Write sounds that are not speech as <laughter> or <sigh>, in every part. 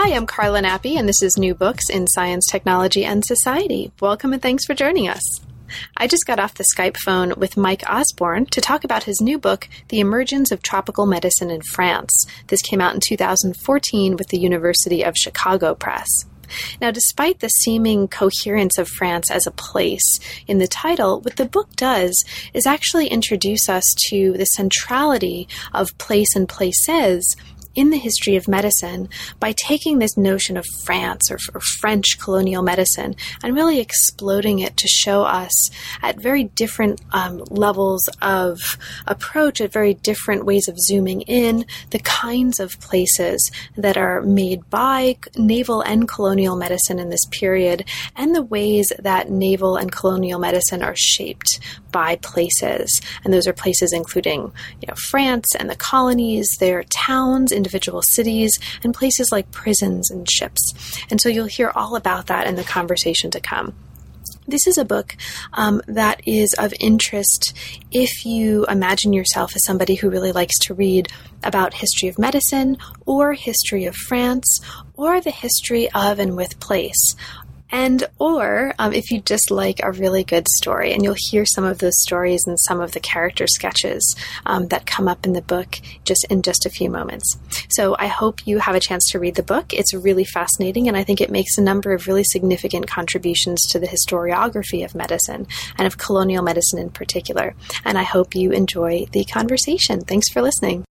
Hi, I'm Carla Nappi, and this is New Books in Science, Technology, and Society. Welcome and thanks for joining us. I just got off the Skype phone with Mike Osborne to talk about his new book, The Emergence of Tropical Medicine in France. This came out in 2014 with the University of Chicago Press. Now, despite the seeming coherence of France as a place in the title, what the book does is actually introduce us to the centrality of place and places in the history of medicine by taking this notion of France or, or, French colonial medicine and really exploding it to show us at very different um, levels of approach, at very different ways of zooming in, the kinds of places that are made by naval and colonial medicine in this period, and the ways that naval and colonial medicine are shaped by places. And those are places including you know, France and the colonies, their towns, individual cities, and places like prisons and ships. And so you'll hear all about that in the conversation to come. This is a book um, that is of interest if you imagine yourself as somebody who really likes to read about history of medicine or history of France or the history of and with place and or um, if you just like a really good story and you'll hear some of those stories and some of the character sketches um, that come up in the book just in just a few moments. So i hope you have a chance to read the book. It's really fascinating and i think it makes a number of really significant contributions to the historiography of medicine and of colonial medicine in particular. And i hope you enjoy the conversation. Thanks for listening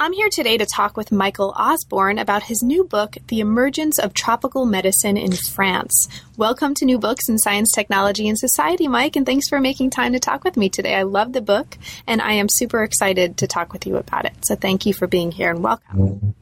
I'm here today to talk with Michael Osborne about his new book, The Emergence of Tropical Medicine in France. Welcome to New Books in Science, Technology, and Society, Mike, and thanks for making time to talk with me today. I love the book, and I am super excited to talk with you about it. So thank you for being here and welcome.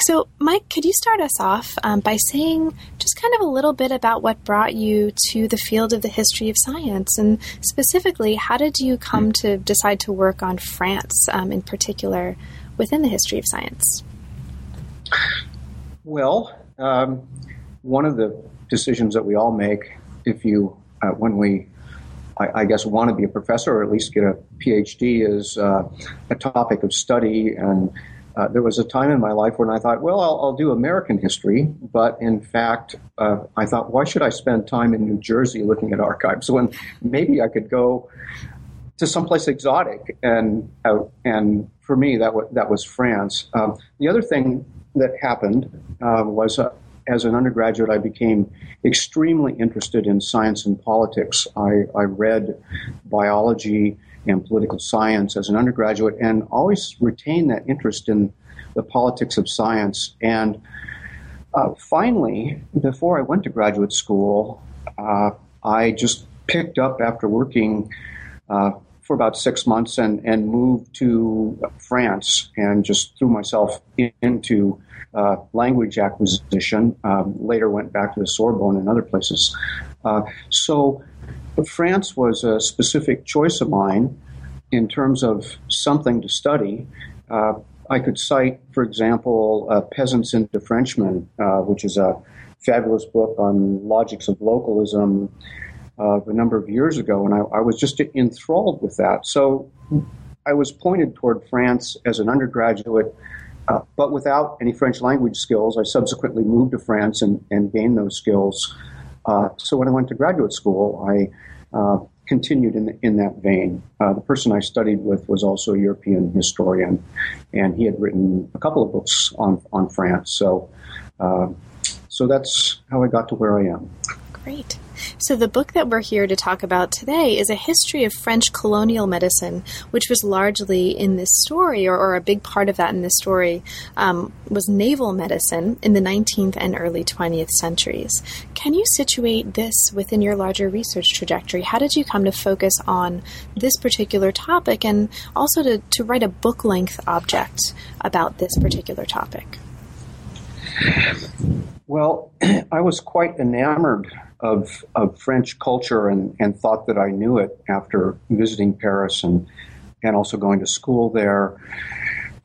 So, Mike, could you start us off um, by saying just kind of a little bit about what brought you to the field of the history of science? And specifically, how did you come to decide to work on France um, in particular? Within the history of science? Well, um, one of the decisions that we all make, if you, uh, when we, I, guess, want to be a professor or at least get a PhD, is uh, a topic of study. And uh, there was a time in my life when I thought, well, I'll, I'll do American history. But in fact, uh, I thought, why should I spend time in New Jersey looking at archives <laughs> when maybe I could go to someplace exotic and uh, and for me, that was, that was France. Um, the other thing that happened uh, was uh, as an undergraduate, I became extremely interested in science and politics. I, I, read biology and political science as an undergraduate and always retained that interest in the politics of science. And uh, finally, before I went to graduate school, uh, I just picked up after working uh, for about six months and, and moved to France and just threw myself into uh, language acquisition. Um, later went back to the Sorbonne and other places. Uh, so France was a specific choice of mine in terms of something to study. Uh, I could cite, for example, uh, Peasants into Frenchmen, uh, which is a fabulous book on logics of localism a number of years ago, and I, I, was just enthralled with that. So I was pointed toward France as an undergraduate, uh, but without any French language skills. I subsequently moved to France and, and gained those skills. Uh, so when I went to graduate school, I uh, continued in, the, in that vein. Uh, the person I studied with was also a European historian, and he had written a couple of books on, on France. So, uh, so that's how I got to where I am. Great. So, the book that we're here to talk about today is a history of French colonial medicine, which was largely in this story, or, or a big part of that in this story, um, was naval medicine in the 19th and early 20th centuries. Can you situate this within your larger research trajectory? How did you come to focus on this particular topic and also to, to write a book length object about this particular topic? Well, <clears throat> I was quite enamored of, of French culture and, and thought that I knew it after visiting Paris and, and also going to school there.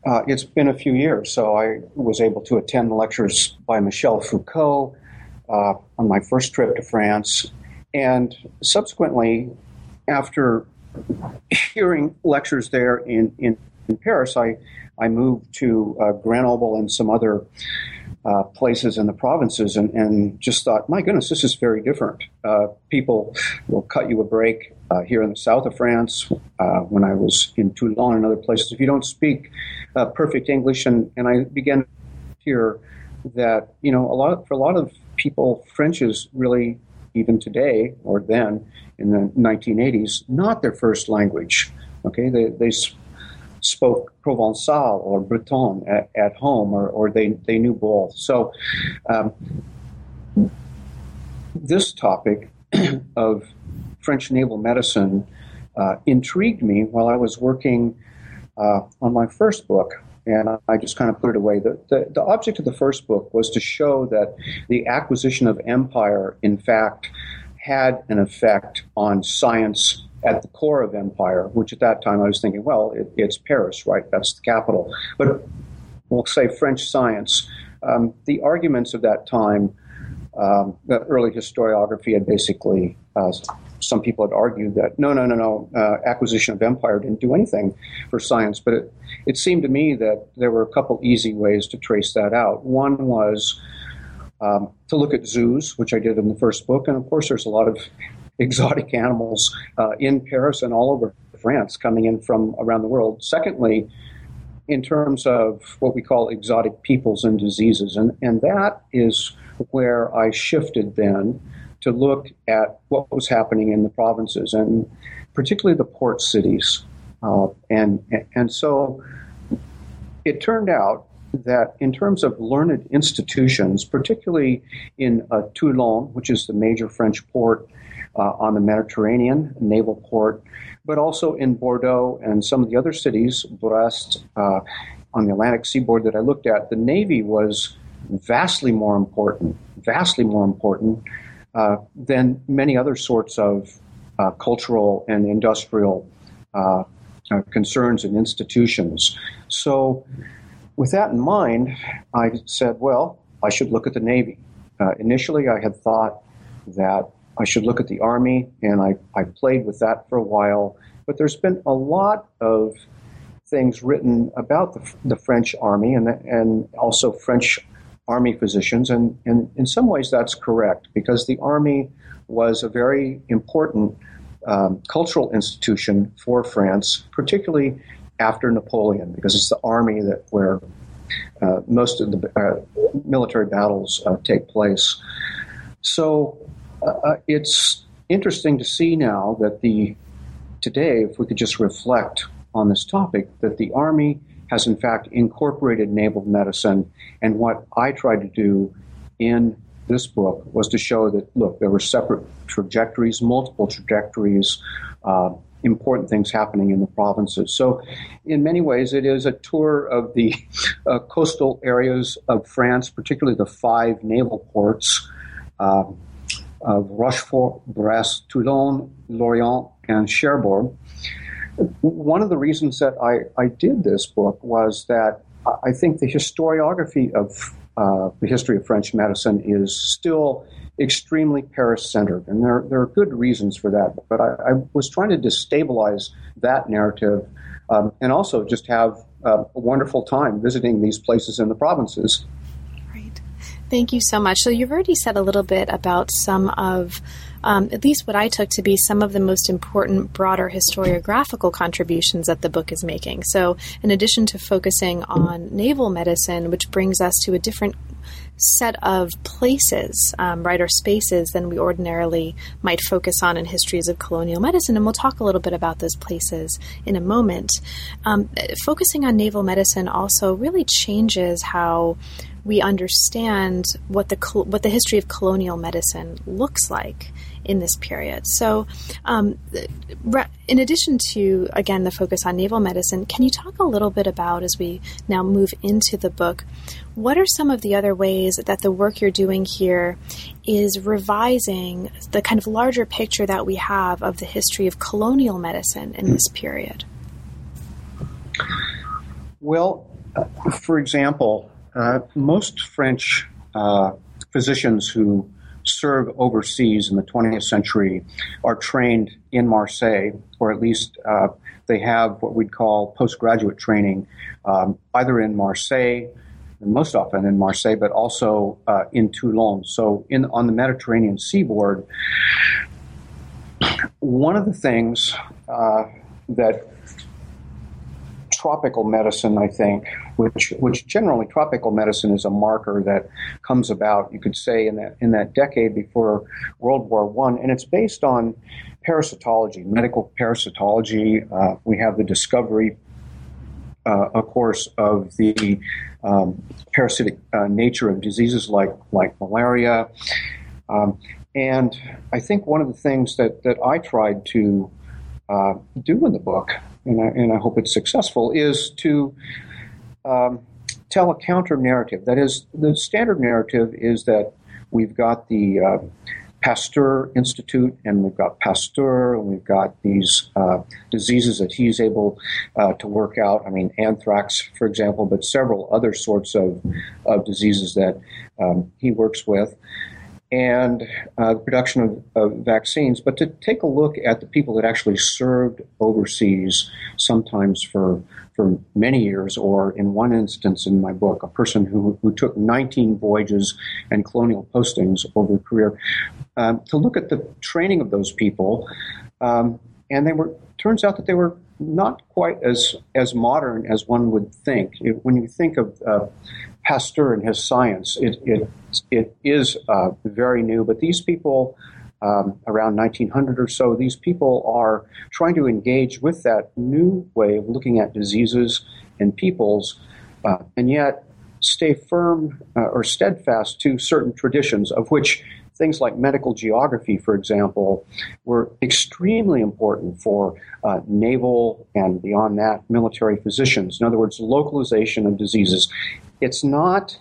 Uh, it's been a few years, so I was able to attend lectures by Michel Foucault uh, on my first trip to France. And subsequently, after <laughs> hearing lectures there in, in, in Paris, I, I moved to uh, Grenoble and some other uh, places in the provinces and, and, just thought, my goodness, this is very different. Uh, people will cut you a break uh, here in the south of France. Uh, when I was in Toulon and other places, if you don't speak uh, perfect English, and, and I began to hear that you know a lot for a lot of people, French is really even today or then in the 1980s not their first language. Okay, they they spoke Provençal or Breton at, at home, or, or they, they knew both. So, um, this topic <clears throat> of French naval medicine uh, intrigued me while I was working uh, on my first book, and I just kind of put it away. The, the, the, object of the first book was to show that the acquisition of empire, in fact, had an effect on science at the core of empire, which at that time I was thinking, well, it, it's Paris, right? That's the capital. But we'll say French science. Um, the arguments of that time, um, early historiography had basically, uh, some people had argued that no, no, no, no, uh, acquisition of empire didn't do anything for science. But it, it seemed to me that there were a couple easy ways to trace that out. One was um, to look at zoos, which I did in the first book, and of course, there's a lot of exotic animals uh, in Paris and all over France coming in from around the world. Secondly, in terms of what we call exotic peoples and diseases, and, and that is where I shifted then to look at what was happening in the provinces and particularly the port cities. Uh, and, and so it turned out that in terms of learned institutions, particularly in uh, Toulon, which is the major French port uh, on the Mediterranean, naval port, but also in Bordeaux and some of the other cities, Brest, uh, on the Atlantic seaboard that I looked at, the Navy was vastly more important, vastly more important uh, than many other sorts of uh, cultural and industrial uh, uh, concerns and institutions. So, with that in mind, I said, well, I should look at the Navy. initially, I had thought that I should look at the Army, and I, I played with that for a while. But there's been a lot of things written about the, the French Army and, the, and also French Army physicians, and, and in some ways that's correct because the Army was a very important um, cultural institution for France, particularly after Napoleon, because it's the army that where uh, most of the uh, military battles uh, take place. So uh, it's interesting to see now that the today, if we could just reflect on this topic, that the Army has in fact incorporated naval medicine. And what I tried to do in this book was to show that, look, there were separate trajectories, multiple trajectories, uh, important things happening in the provinces. So, in many ways, it is a tour of the uh, coastal areas of France, particularly the five naval ports. Uh, of Rochefort, Brest, Toulon, Lorient, and Cherbourg. One of the reasons that I, I did this book was that I think the historiography of uh, the history of French medicine is still extremely Paris centered, and there, there are good reasons for that. But I, I was trying to destabilize that narrative um, and also just have uh, a wonderful time visiting these places in the provinces. Thank you so much. So, you've already said a little bit about some of um, at least what I took to be some of the most important broader historiographical contributions that the book is making. So, in addition to focusing on naval medicine, which brings us to a different set of places, um, right, or spaces than we ordinarily might focus on in histories of colonial medicine. And we'll talk a little bit about those places in a moment. Um, focusing on naval medicine also really changes how we understand what the what the history of colonial medicine looks like in this period. So, um, in addition to again the focus on naval medicine, can you talk a little bit about as we now move into the book? What are some of the other ways that the work you're doing here is revising the kind of larger picture that we have of the history of colonial medicine in this period? Well, uh, for example, uh, most French uh, physicians who serve overseas in the 20th century are trained in Marseille, or at least uh, they have what we'd call postgraduate training, um, either in Marseille, most often in Marseille, but also uh, in Toulon. So, in on the Mediterranean seaboard, one of the things uh, that tropical medicine, I think, which which generally tropical medicine is a marker that comes about, you could say, in that in that decade before World War One, and it's based on parasitology, medical parasitology. Uh, we have the discovery, uh, of course, of the um, parasitic uh, nature of diseases like like malaria. Um, and I think one of the things that, that I tried to uh, do in the book and I, and I hope it's successful, is to um, tell a counter narrative. That is, the standard narrative is that we've got the uh, Pasteur Institute, and we've got Pasteur, and we've got these uh, diseases that he's able uh, to work out. I mean, anthrax, for example, but several other sorts of, of diseases that um, he works with and uh, the production of, of, vaccines, but to take a look at the people that actually served overseas, sometimes for for many years, or in one instance in my book, a person who, who took 19 voyages and colonial postings over a career, um, to look at the training of those people, um, and they were turns out that they were not quite as as modern as one would think. It, when you think of uh, Pasteur and his science, it it, it is uh, very new. But these people, um, around 1900 or so, these people are trying to engage with that new way of looking at diseases and peoples, uh, and yet stay firm uh, or steadfast to certain traditions of which things like medical geography, for example, were extremely important for uh, naval and beyond that military physicians. In other words, localization of diseases. It's not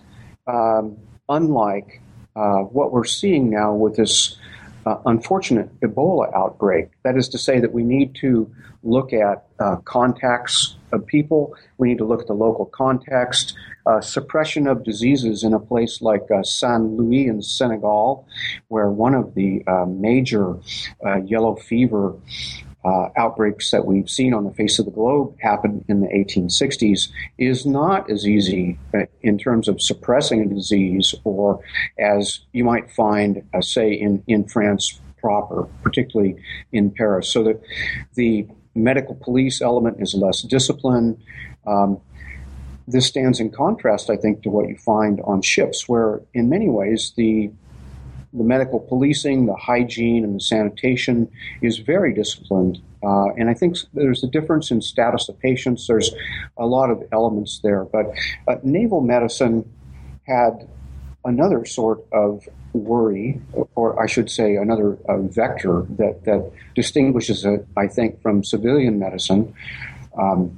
um, unlike uh, what we're seeing now with this uh, unfortunate Ebola outbreak. That is to say, that we need to look at uh, contacts of people, we need to look at the local context, uh, suppression of diseases in a place like uh, Saint Louis in Senegal, where one of the uh, major uh, yellow fever uh, outbreaks that we've seen on the face of the globe happened in the 1860s, is not as easy uh, in terms of suppressing a disease or as you might find, say, in, in France proper, particularly in Paris. So that the medical police element is less disciplined. Um, this stands in contrast, I think, to what you find on ships, where in many ways the the medical policing, the hygiene, and the sanitation is very disciplined. Uh, and I think there's a difference in status of patients. There's a lot of elements there. But uh, naval medicine had another sort of worry, or I should say, another uh, vector that, that distinguishes it, I think, from civilian medicine. Um,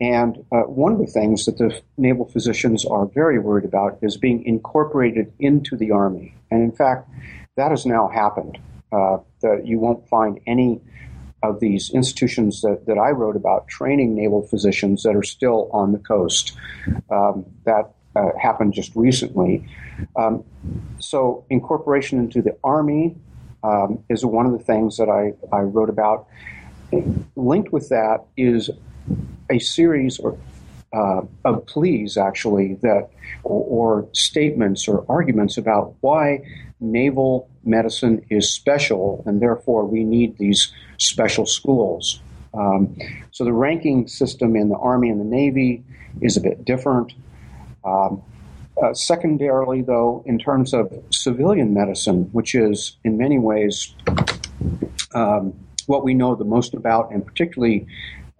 and uh, one of the things that the naval physicians are very worried about is being incorporated into the Army. And in fact, that has now happened. Uh, the, you won't find any of these institutions that, that I wrote about training naval physicians that are still on the coast. Um, that uh, happened just recently. Um, so, incorporation into the Army um, is one of the things that I, I wrote about. Linked with that is a series or uh, of pleas, actually, that or, or, statements or arguments about why naval medicine is special, and therefore we need these special schools. Um, so the ranking system in the Army and the Navy is a bit different. Um, uh, secondarily, though, in terms of civilian medicine, which is in many ways um, what we know the most about, and particularly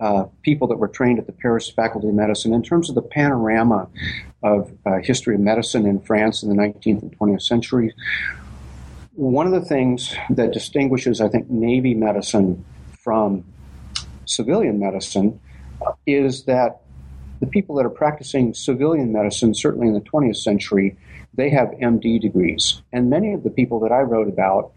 uh, people that were trained at the Paris Faculty of Medicine, in terms of the panorama of uh, history of medicine in France in the 19th and 20th centuries, one of the things that distinguishes, I think, Navy medicine from civilian medicine is that the people that are practicing civilian medicine, certainly in the 20th century, they have MD degrees. And many of the people that I wrote about,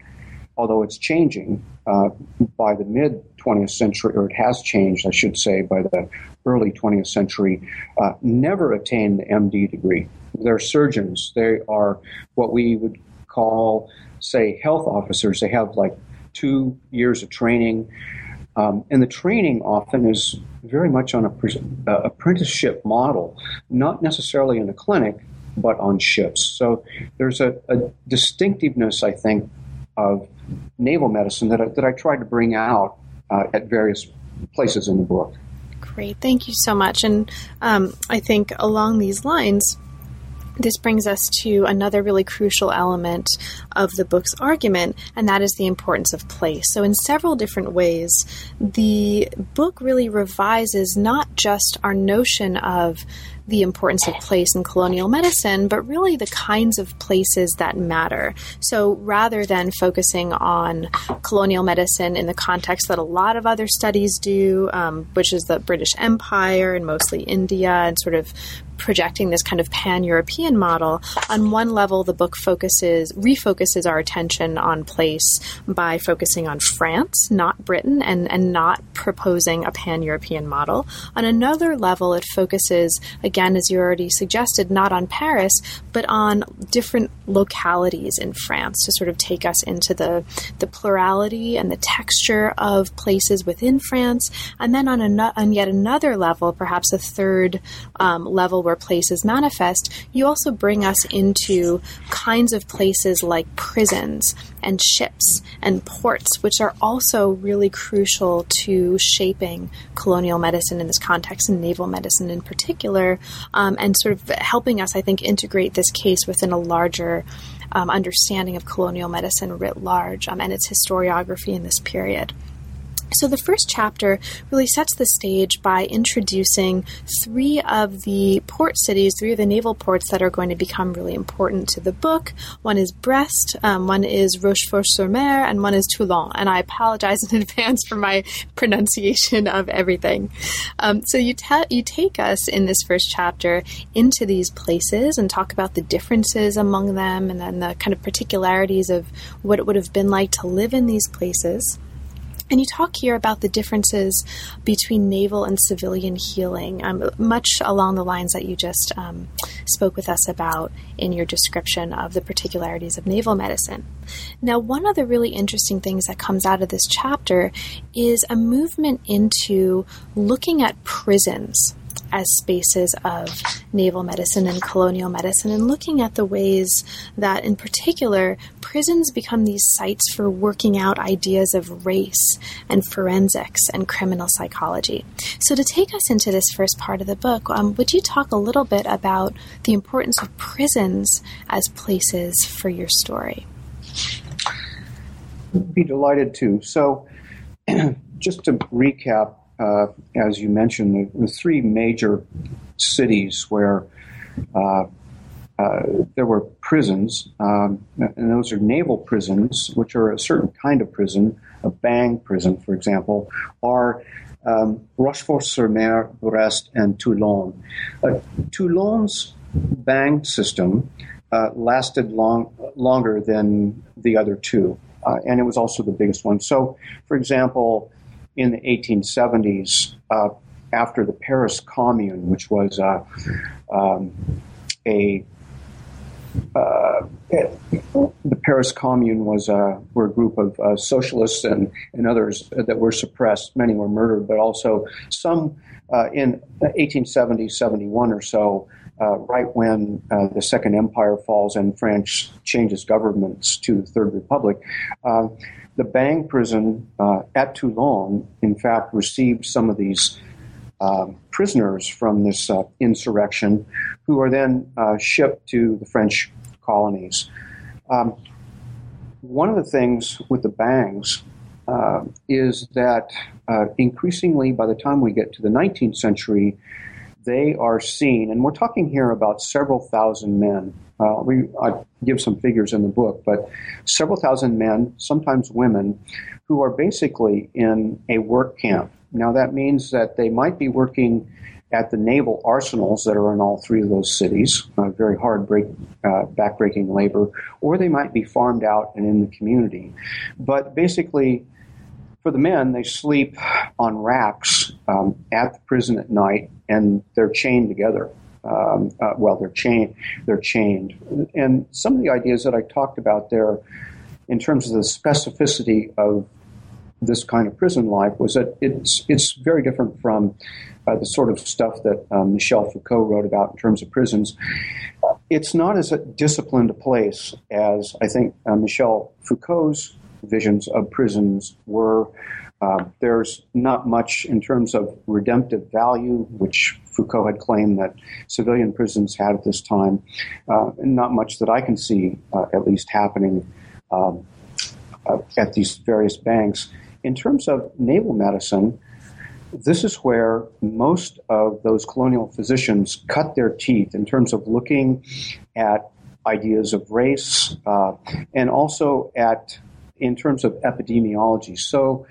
although it's changing uh, by the mid 20th century, or it has changed, I should say, by the early 20th century, uh, never attained the MD degree. They're surgeons. They are what we would call, say, health officers. They have like two years of training. Um, and the training often is very much on a uh, apprenticeship model, not necessarily in a clinic, but on ships. So there's a, a distinctiveness, I think, of naval medicine that I, that I tried to bring out uh, at various places in the book. Great, thank you so much. And um, I think along these lines, this brings us to another really crucial element of the book's argument, and that is the importance of place. So, in several different ways, the book really revises not just our notion of the importance of place in colonial medicine, but really the kinds of places that matter. So rather than focusing on colonial medicine in the context that a lot of other studies do, um, which is the British Empire and mostly India, and sort of projecting this kind of pan European model, on one level, the book focuses, refocuses our attention on place by focusing on France, not Britain, and, and not proposing a pan European model. On another level, it focuses, again, as you already suggested, not on Paris, but on different localities in France to sort of take us into the, the plurality and the texture of places within France. And then on, an, on yet another level, perhaps a third um, level where places manifest, you also bring us into kinds of places like prisons and ships and ports, which are also really crucial to shaping colonial medicine in this context and naval medicine in particular, um, and sort of helping us, I think, integrate this case within a larger. Um, understanding of colonial medicine writ large um, and its historiography in this period. So, the first chapter really sets the stage by introducing three of the port cities, three of the naval ports that are going to become really important to the book. One is Brest, um, one is Rochefort sur Mer, and one is Toulon. And I apologize <laughs> in advance for my pronunciation of everything. Um, so, you, te- you take us in this first chapter into these places and talk about the differences among them and then the kind of particularities of what it would have been like to live in these places. And you talk here about the differences between naval and civilian healing, um, much along the lines that you just um, spoke with us about in your description of the particularities of naval medicine. Now, one of the really interesting things that comes out of this chapter is a movement into looking at prisons as spaces of naval medicine and colonial medicine, and looking at the ways that, in particular, prisons become these sites for working out ideas of race and forensics and criminal psychology. So, to take us into this first part of the book, um, would you talk a little bit about the importance of prisons as places for your story? I'd be delighted to. So, <clears throat> just to recap uh, as you mentioned, the, the, three major cities where uh, uh, there were prisons, um, and those are naval prisons, which are a certain kind of prison, a bagne prison, for example, are um, Rochefort-sur-Mer, Brest, and Toulon. Uh, Toulon's bagne system uh, lasted long, longer than the other two, uh, and it was also the biggest one. So, for example, in the 1870s uh, after the Paris Commune, which was uh, um, a uh, the Paris Commune was uh, were a group of uh, socialists and, and others that were suppressed. Many were murdered, but also some uh, in 1870, 71 or so, uh, right when uh, the Second Empire falls and France changes governments to the Third Republic. The Bagne prison at Toulon, in fact, received some of these um, prisoners from this uh, insurrection who are then uh, shipped to the French colonies. Um, one of the things with the bagnes uh, is that uh, increasingly, by the time we get to the 19th century, they are seen, and we're talking here about several thousand men. Uh, we I give some figures in the book, but several thousand men, sometimes women, who are basically in a work camp now, that means that they might be working at the naval arsenals that are in all three of those cities, uh, very hard break, uh, backbreaking labor, or they might be farmed out and in the community. But basically, for the men, they sleep on racks um, at the prison at night, and they're chained together. Um, uh, well, they're chained. They're chained, and some of the ideas that I talked about there, in terms of the specificity of this kind of prison life was that it's it's very different from uh, the sort of stuff that um, Michel Foucault wrote about in terms of prisons. It's not as a disciplined a place as I think uh, Michel Foucault's visions of prisons were. Uh, there's not much in terms of redemptive value, which Foucault had claimed that civilian prisons had at this time, uh, not much that I can see, uh, at least, happening um, uh, at these various bagnes. In terms of naval medicine, this is where most of those colonial physicians cut their teeth in terms of looking at ideas of race uh, and also at in terms of epidemiology. So,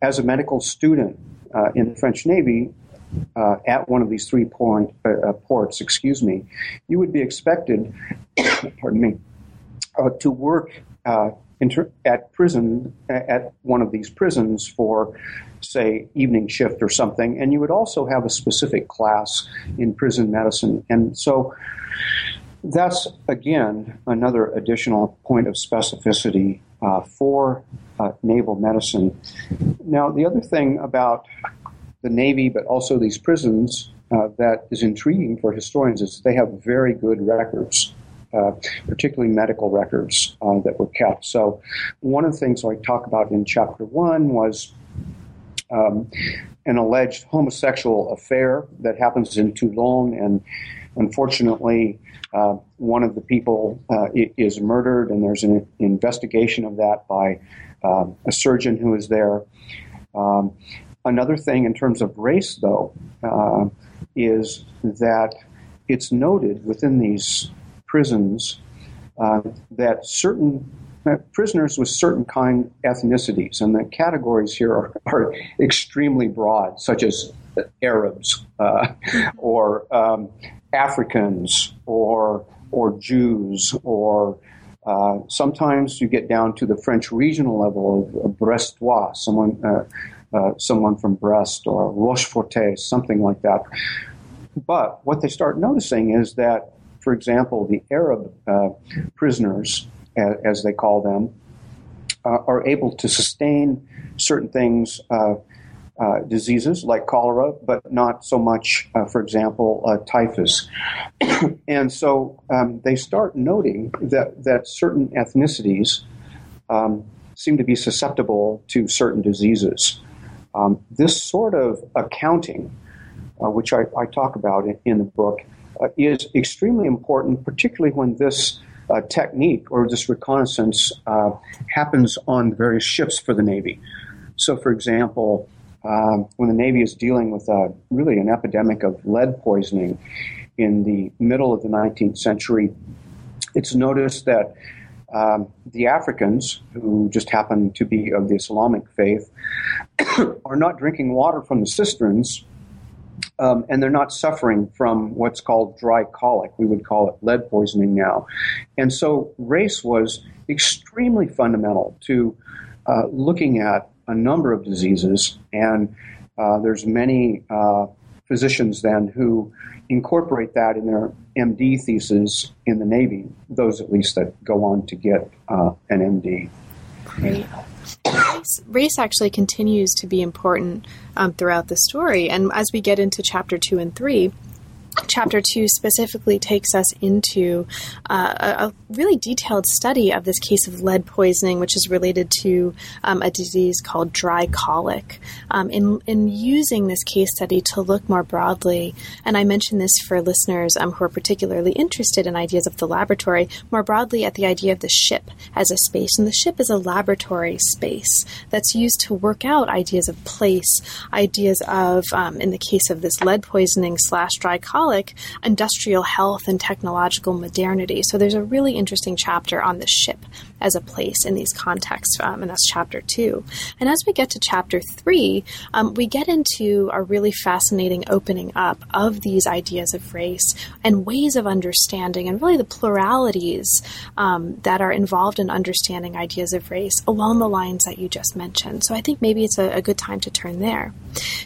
as a medical student uh, in the French Navy, uh, at one of these three point, uh, uh, ports, excuse me, you would be expected, <coughs> pardon me, uh, to work inter- at prison at one of these prisons for say evening shift or something. And you would also have a specific class in prison medicine. And so that's again another additional point of specificity uh, for uh, naval medicine. Now the other thing about the navy but also these prisons uh, that is intriguing for historians is they have very good records uh, particularly medical records uh, that were kept. So, one of the things I talk about in chapter one was um, an alleged homosexual affair that happens in Toulon, and unfortunately, uh, one of the people uh, is murdered, and there's an investigation of that by um, a surgeon who is there. Um, another thing in terms of race, though, uh, is that it's noted within these prisons uh, that certain uh, prisoners with certain kind ethnicities, and the categories here are, <laughs> are extremely broad, such as Arabs uh, or um, Africans or or Jews or uh, sometimes you get down to the French regional level of, of Brestois, someone uh, uh, someone from Brest or Rochefort, something like that. But what they start noticing is that for example, the Arab uh, prisoners, as, as, they call them, uh, are able to sustain certain things, uh, uh diseases like cholera, but not so much, uh, for example, uh, typhus. <coughs> and so um, they start noting that, that certain ethnicities um, seem to be susceptible to certain diseases. Um, this sort of accounting, which I, I, talk about in, in the book, uh, is extremely important, particularly when this uh, technique or this reconnaissance uh, happens on various ships for the Navy. So, for example, um, when the Navy is dealing with really an epidemic of lead poisoning in the middle of the 19th century, it's noticed that um, the Africans, who just happen to be of the Islamic faith, <coughs> are not drinking water from the cisterns um, and they're not suffering from what's called dry colic. We would call it lead poisoning now. And so race was extremely fundamental to uh, looking at a number of diseases, and uh, there's many uh, physicians then who incorporate that in their MD thesis in the Navy, those at least that go on to get uh, an MD. Great. Race, race, actually continues to be important um, throughout the story. And as we get into chapter two and three, chapter two specifically takes us into uh, a, really detailed study of this case of lead poisoning, which is related to um, a disease called dry colic. Um, in, in using this case study to look more broadly, and I mention this for listeners um, who are particularly interested in ideas of the laboratory, more broadly at the idea of the ship as a space. And the ship is a laboratory space that's used to work out ideas of place, ideas of, um, in the case of this lead poisoning slash dry colic industrial health and technological modernity. So there's a really interesting chapter on the ship as a place in these contexts, um, and that's chapter two. And as we get to chapter three, um, we get into a really fascinating opening up of these ideas of race and ways of understanding, and really the pluralities um, that are involved in understanding ideas of race along the lines that you just mentioned. So I think maybe it's a, a good time to turn there.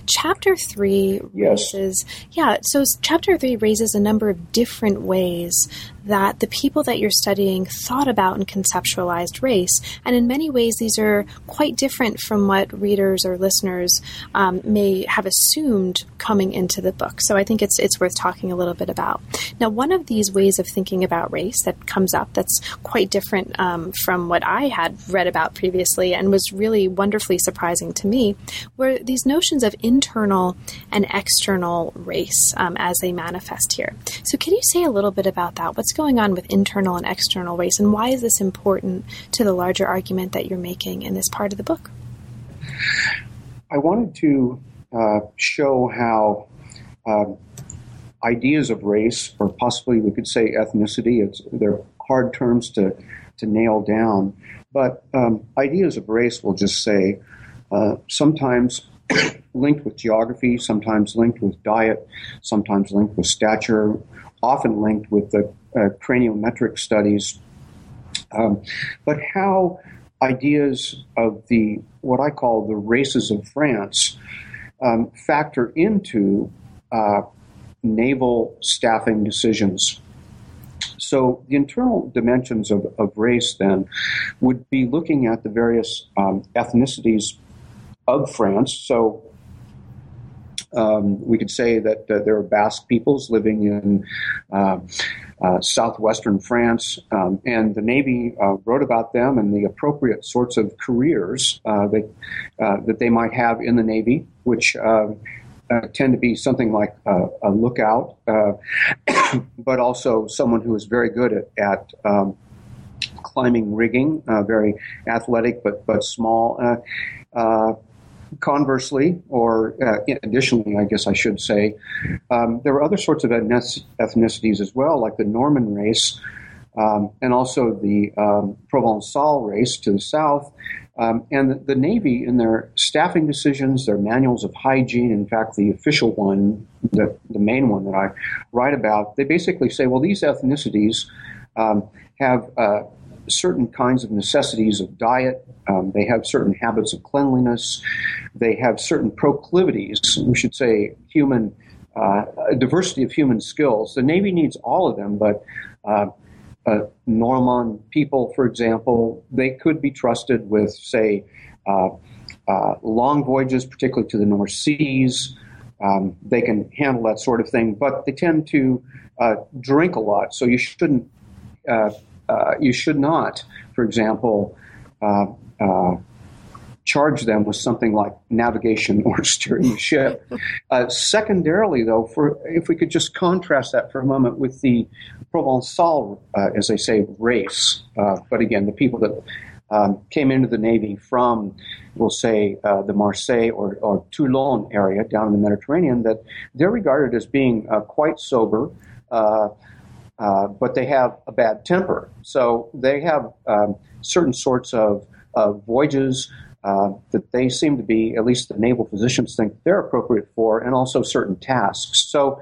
Chapter three yes. raises, yeah, so chapter three raises a number of different ways that the people that you're studying thought about and conceptualized race. And in many ways, these are quite different from what readers or listeners um, may have assumed coming into the book. So I think it's it's worth talking a little bit about. Now, one of these ways of thinking about race that comes up that's quite different um, from what I had read about previously and was really wonderfully surprising to me were these notions of internal and external race um, as they manifest here. So, can you say a little bit about that? What's what's going on with internal and external race, and why is this important to the larger argument that you're making in this part of the book? I wanted to uh, show how um, ideas of race, or possibly we could say ethnicity, it's, they're hard terms to, to nail down, but um, ideas of race we'll just say uh, sometimes linked with geography, sometimes linked with diet, sometimes linked with stature, often linked with the uh, craniometric studies, um, but how ideas of the what I call the races of France um, factor into uh, naval staffing decisions. So the internal dimensions of, of race then would be looking at the various um, ethnicities of France. So um, we could say that uh, there are Basque peoples living in uh, uh, southwestern France, um, and the Navy uh, wrote about them and the appropriate sorts of careers uh, that uh, that they might have in the Navy, which. tend to be something like a lookout, <coughs> but also someone who is very good at, at um, climbing rigging, very athletic but but small. Conversely, or uh, additionally, I guess I should say, um, there were other sorts of ethnicities as well, like the Norman race um, and also the um, Provençal race to the south. Um, and the, Navy, in their staffing decisions, their manuals of hygiene, in fact, the official one, the, the main one that I write about, they basically say, well, these ethnicities um, have uh, certain kinds of necessities of diet. Um, they have certain habits of cleanliness. They have certain proclivities. We should say human uh, a diversity of human skills. The Navy needs all of them, but uh, uh, Norman people, for example, they could be trusted with, say, uh, uh, long voyages, particularly to the North Seas. Um, they can handle that sort of thing, but they tend to uh, drink a lot, so you shouldn't uh, you should not, for example, uh, uh, charge them with something like navigation <laughs> or steering the ship. Uh, secondarily, though, for if we could just contrast that for a moment with the Provençal, uh, as they say, race, uh, but again, the people that um, came into the Navy from, we'll say, the Marseille or, or, Toulon area down in the Mediterranean, that they're regarded as being quite sober. Uh, but they have a bad temper. So they have um, certain sorts of, of voyages uh, that they seem to be, at least the naval physicians think they're appropriate for, and also certain tasks. So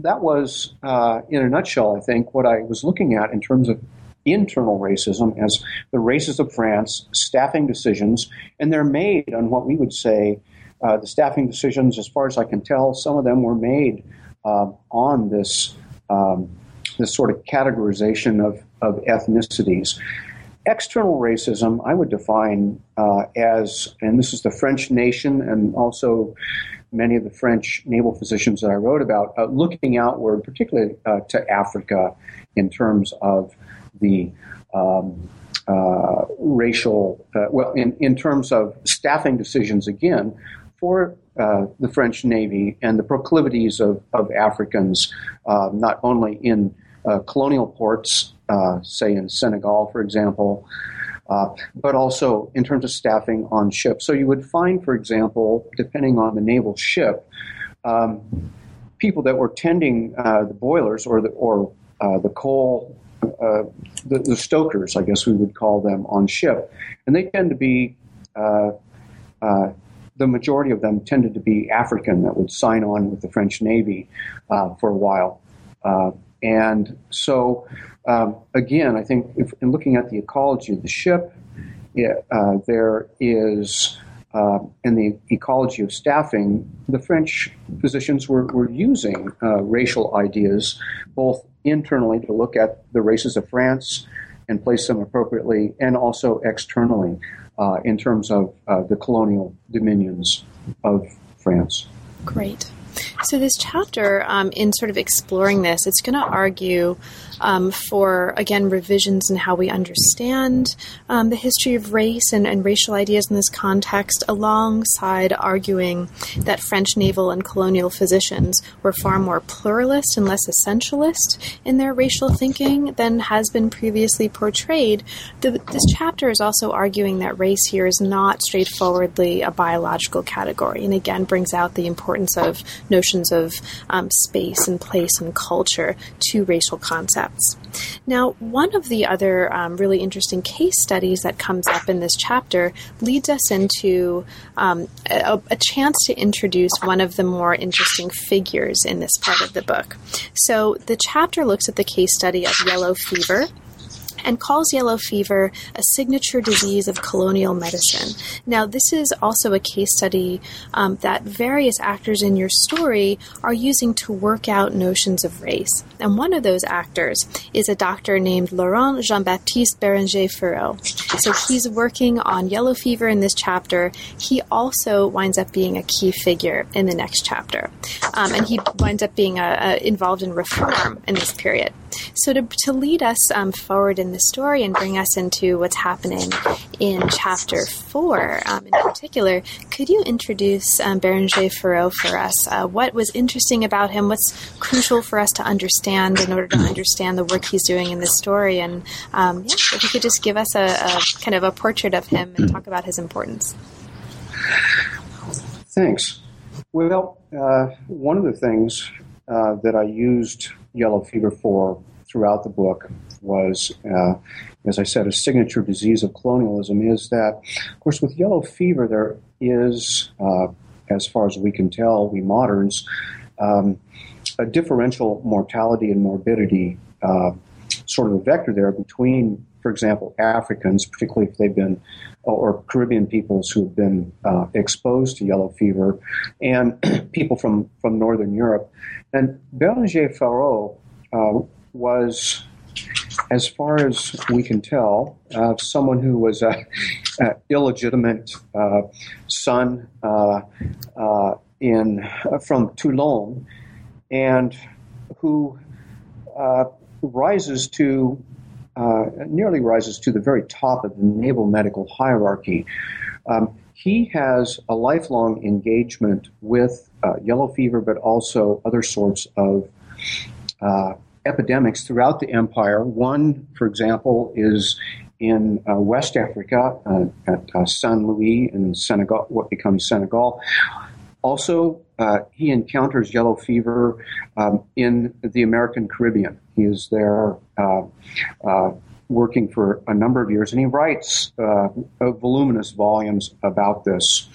that was, uh, in a nutshell, I think, what I was looking at in terms of internal racism as the races of France, staffing decisions, and they're made on what we would say uh, the staffing decisions, as far as I can tell, some of them were made uh, on this um, this sort of categorization of, of ethnicities. External racism, I would define uh, as, and this is the French nation and also many of the French naval physicians that I wrote about, uh, looking outward, particularly uh, to Africa, in terms of the um, uh, racial, uh, well, in, in terms of staffing decisions again for uh, the French Navy and the proclivities of, of Africans, uh, not only in uh, colonial ports, uh, say in Senegal, for example, but also in terms of staffing on ships. So you would find, for example, depending on the naval ship, um, people that were tending the boilers or the, or the coal uh, the, the, stokers, I guess we would call them, on ship, and they tend to be uh, uh, the majority of them tended to be African that would sign on with the French Navy uh, for a while, uh, and so um, again, I think if, in looking at the ecology of the ship, there is. Uh, in the ecology of staffing, the French physicians were, were using uh, racial ideas both internally to look at the races of France and place them appropriately, and also externally uh, in terms of uh, the colonial dominions of France. Great. So, this chapter, um, in sort of exploring this, it's going to argue um, for, again, revisions in how we understand um, the history of race and, and, racial ideas in this context, alongside arguing that French naval and colonial physicians were far more pluralist and less essentialist in their racial thinking than has been previously portrayed. The, this chapter is also arguing that race here is not straightforwardly a biological category, and again brings out the importance of notions of um, space and place and culture to racial concepts. Now, one of the other um, really interesting case studies that comes up in this chapter leads us into um, a, a, chance to introduce one of the more interesting figures in this part of the book. So, the chapter looks at the case study of yellow fever and calls yellow fever a signature disease of colonial medicine. Now, this is also a case study um, that various actors in your story are using to work out notions of race. And one of those actors is a doctor named Laurent Jean Baptiste Bérenger Féraud. So he's working on yellow fever in this chapter. He also winds up being a key figure in the next chapter. Um, and he winds up being a, a, involved in reform in this period. So, to, to lead us um, forward in the story and bring us into what's happening in chapter four um, in particular, could you introduce um, Bérenger Féraud for us? Uh, what was interesting about him? What's crucial for us to understand in order to understand the work he's doing in this story? And um, yeah, if you could just give us a, a kind of a portrait of him and talk about his importance. Thanks. Well, uh, one of the things uh, that I used yellow fever for throughout the book was, uh, as I said, a signature disease of colonialism is that, of course, with yellow fever, there is, uh, as far as we can tell, we moderns, um, a differential mortality and morbidity uh, sort of a vector there between, for example, Africans, particularly if they've been, or Caribbean peoples who have been uh, exposed to yellow fever, and <clears throat> people from, from Northern Europe. And Bérenger Féraud uh, was, as far as we can tell, uh, someone who was a, a illegitimate uh, son uh, uh, in from Toulon, and who rises to uh, nearly rises to the very top of the naval medical hierarchy. Um, he has a lifelong engagement with uh, yellow fever, but also other sorts of uh, epidemics throughout the empire. One, for example, is in uh, West Africa uh, at uh, Saint Louis in Senegal, what becomes Senegal. Also, uh, he encounters yellow fever um, in the American Caribbean. He is there uh, uh, working for a number of years, and he writes uh, voluminous volumes about this.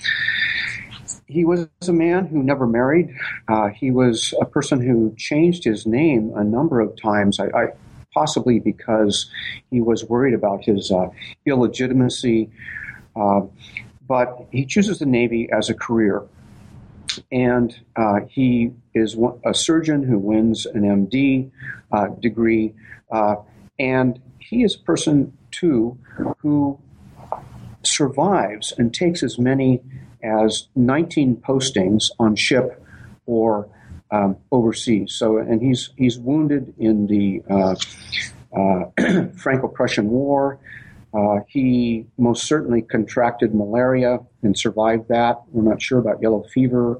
He was a man who never married. Uh, he was a person who changed his name a number of times. I, I possibly because he was worried about his uh, illegitimacy. Uh, but he chooses the Navy as a career. And uh, he is a surgeon who wins an MD uh, degree. Uh, and he is a person, too, who survives and takes as many as 19 postings on ship or um, overseas. So, and he's he's wounded in the uh, uh, <clears throat> Franco-Prussian War. Uh, he most certainly contracted malaria and survived that. We're not sure about yellow fever.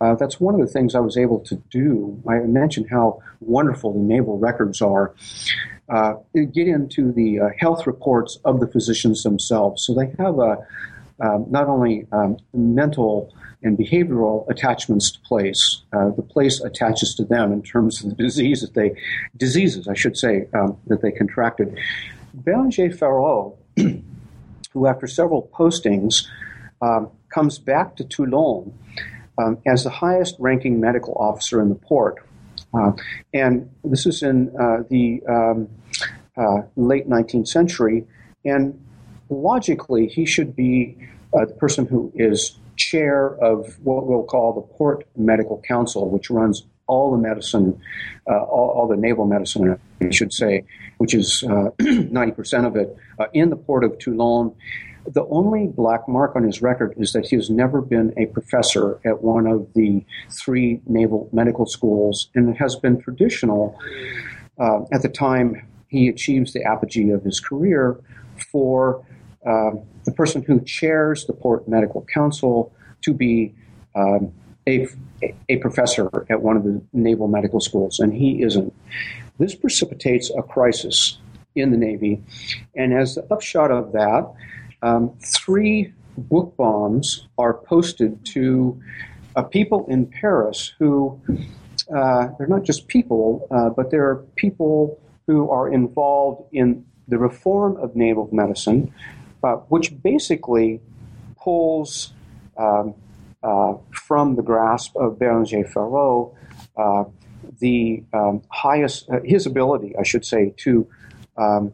Uh, that's one of the things I was able to do. I mentioned how wonderful the naval records are. Uh, get into the uh, health reports of the physicians themselves. So they have a, um, not only um, mental and behavioral attachments to place. Uh, the place attaches to them in terms of the disease that they, diseases, I should say, um, that they contracted. Bérenger Féraud, who after several postings um, comes back to Toulon um, as the highest ranking medical officer in the port. Uh, and this is in uh, the um, uh, late 19th century. And logically, he should be uh, the person who is chair of what we'll call the Port Medical Council, which runs all the medicine, uh, all, all, the naval medicine, I should say, which is uh, <clears throat> 90% of it, uh, in the port of Toulon. The only black mark on his record is that he has never been a professor at one of the three naval medical schools, and it has been traditional uh, at the time he achieves the apogee of his career for um, the person who chairs the Port Medical Council to be um, a, a professor at one of the naval medical schools, and he isn't. This precipitates a crisis in the Navy, and as the upshot of that, um, three book bombs are posted to uh, people in Paris who uh, they're not just people, uh, but they're people who are involved in the reform of naval medicine, which basically pulls um, from the grasp of Bérenger Féraud uh, the um, highest, uh, his ability, I should say, to um,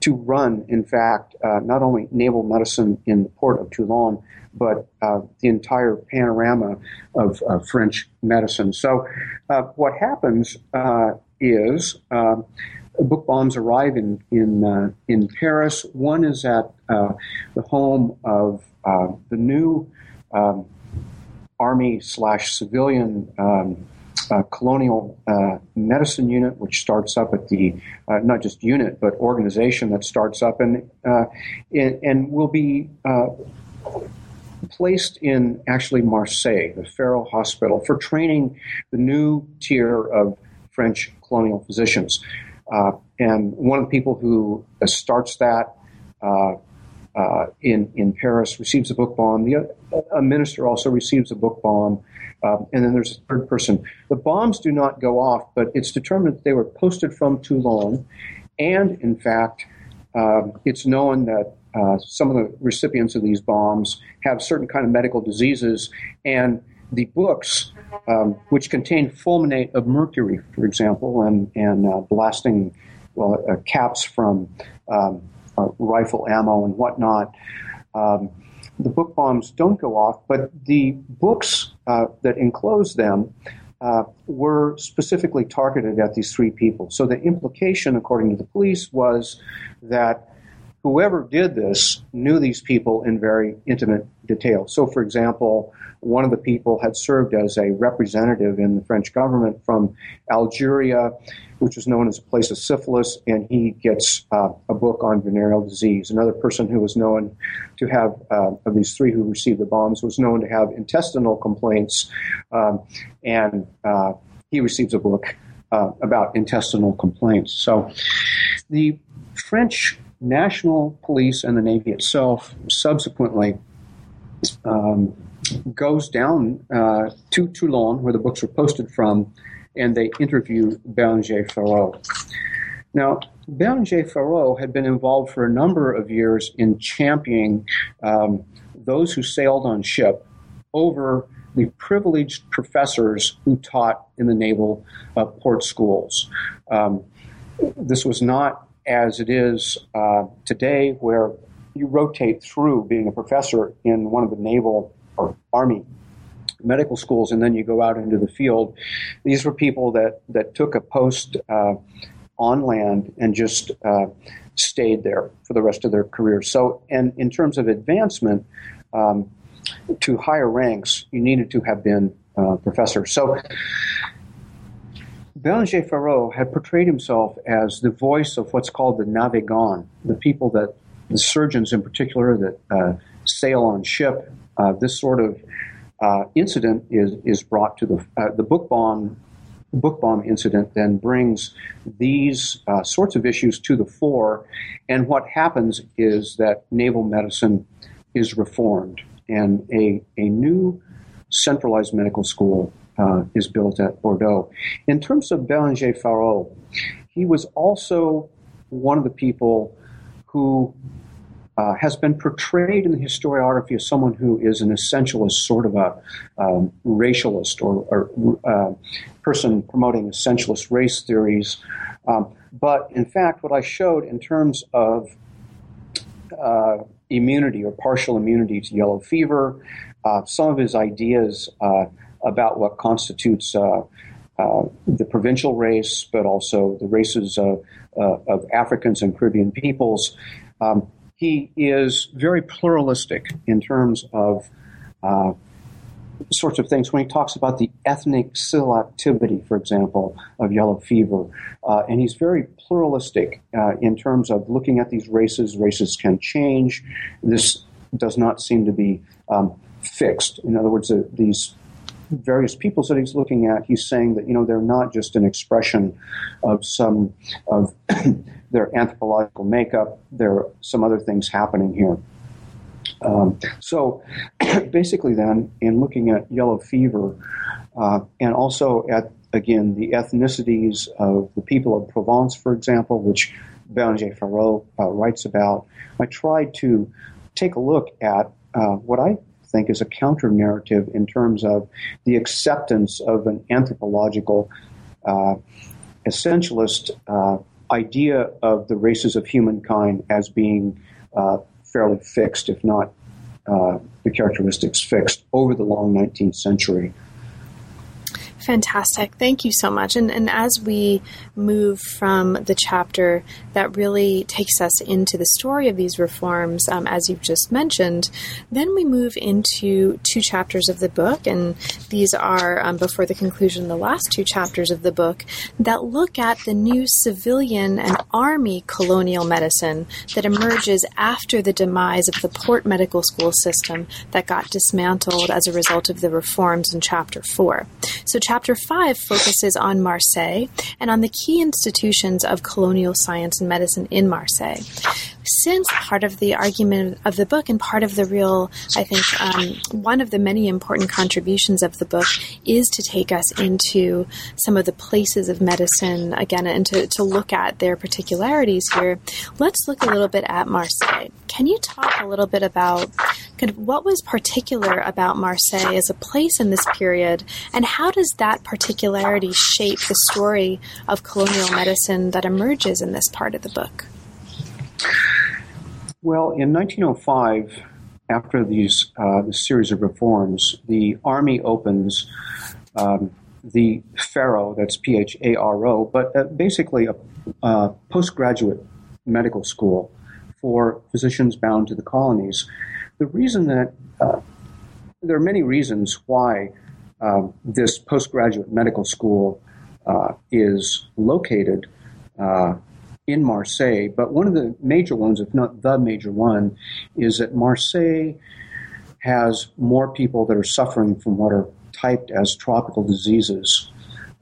to run, in fact, uh, not only naval medicine in the port of Toulon, but uh, the entire panorama of French medicine. So, what happens is um, book bombs arrive in in uh, in Paris. One is at uh, the home of uh, the new um, army slash civilian um, uh, colonial uh, medicine unit, which starts up at the uh, not just unit but organization that starts up and and, and will be. Placed in actually Marseille, the Pharo Hospital, for training the new tier of French colonial physicians. Uh, and one of the people who uh, starts that uh, uh, in in Paris receives a book bomb. The, a minister also receives a book bomb. Um, and then there's a third person. The bombs do not go off, but it's determined that they were posted from Toulon. And in fact, um, it's known that uh, some of the recipients of these bombs have certain kind of medical diseases, and the books, um, which contain fulminate of mercury, for example, and, and uh, blasting well, uh, caps from um, uh, rifle ammo and whatnot. Um, the book bombs don't go off, but the books uh, that enclose them uh, were specifically targeted at these three people. So the implication, according to the police, was that whoever did this knew these people in very intimate detail. So, for example, one of the people had served as a representative in the French government from Algeria, which was known as a place of syphilis, and he gets uh, a book on venereal disease. Another person who was known to have, uh, of these three who received the bombs, was known to have intestinal complaints, um, and uh, he receives a book uh, about intestinal complaints. So the French national police and the Navy itself subsequently um, goes down uh, to Toulon, where the books were posted from, and they interview Bérenger Féraud. Now, Bérenger Féraud had been involved for a number of years in championing um, those who sailed on ship over the privileged professors who taught in the naval uh, port schools. Um, this was not as it is uh, today, where you rotate through being a professor in one of the naval or army medical schools and then you go out into the field. These were people that, that took a post uh, on land and just uh, stayed there for the rest of their career. So, and in terms of advancement um, to higher ranks, you needed to have been uh, professor. So, Bérenger Féraud had portrayed himself as the voice of what's called the navigant, the people that, the surgeons in particular, that uh, sail on ship. Uh, this sort of uh, incident is, is brought to the, uh, the book bomb book bomb incident then brings these uh, sorts of issues to the fore. And what happens is that naval medicine is reformed and a, a new centralized medical school uh, is built at Bordeaux. In terms of Bérenger Féraud, he was also one of the people who uh, has been portrayed in the historiography as someone who is an essentialist, sort of a um, racialist or, or uh, person promoting essentialist race theories. Um, but in fact, what I showed in terms of uh, immunity or partial immunity to yellow fever, uh, some of his ideas uh, about what constitutes uh, the provincial race, but also the races of, of Africans and Caribbean peoples. Um, he is very pluralistic in terms of uh, sorts of things. When he talks about the ethnic selectivity, for example, of yellow fever, uh, and he's very pluralistic uh, in terms of looking at these races. Races can change. This does not seem to be um, fixed. In other words, uh, these various peoples that he's looking at, he's saying that you know they're not just an expression of some of <clears throat> their anthropological makeup. There are some other things happening here. Um, so <clears throat> basically, then, in looking at yellow fever uh, and also at, again, the ethnicities of the people of Provence, for example, which Bérenger Féraud uh, writes about, I tried to take a look at uh, what I think is a counter narrative in terms of the acceptance of an anthropological uh, essentialist uh, idea of the races of humankind as being uh, fairly fixed, if not uh, the characteristics fixed, over the long 19th century. Fantastic. Thank you so much. And, and as we move from the chapter that really takes us into the story of these reforms, um, as you've just mentioned, then we move into two chapters of the book. And these are, um, before the conclusion, the last two chapters of the book that look at the new civilian and army colonial medicine that emerges after the demise of the port medical school system that got dismantled as a result of the reforms in chapter four. So, Chapter 5 focuses on Marseille and on the key institutions of colonial science and medicine in Marseille since part of the argument of the book and part of the real, I think, um, one of the many important contributions of the book is to take us into some of the places of medicine again and to, to look at their particularities here. Let's look a little bit at Marseille. Can you talk a little bit about kind of what was particular about Marseille as a place in this period, and how does that particularity shape the story of colonial medicine that emerges in this part of the book? Well, in 1905, after these uh, series of reforms, the Army opens um, the Pharo, that's P H A R O, but uh, basically a, a, postgraduate medical school for physicians bound to the colonies. The reason that uh, there are many reasons why um, this postgraduate medical school uh, is located uh, in Marseille, but one of the major ones, if not the major one, is that Marseille has more people that are suffering from what are typed as tropical diseases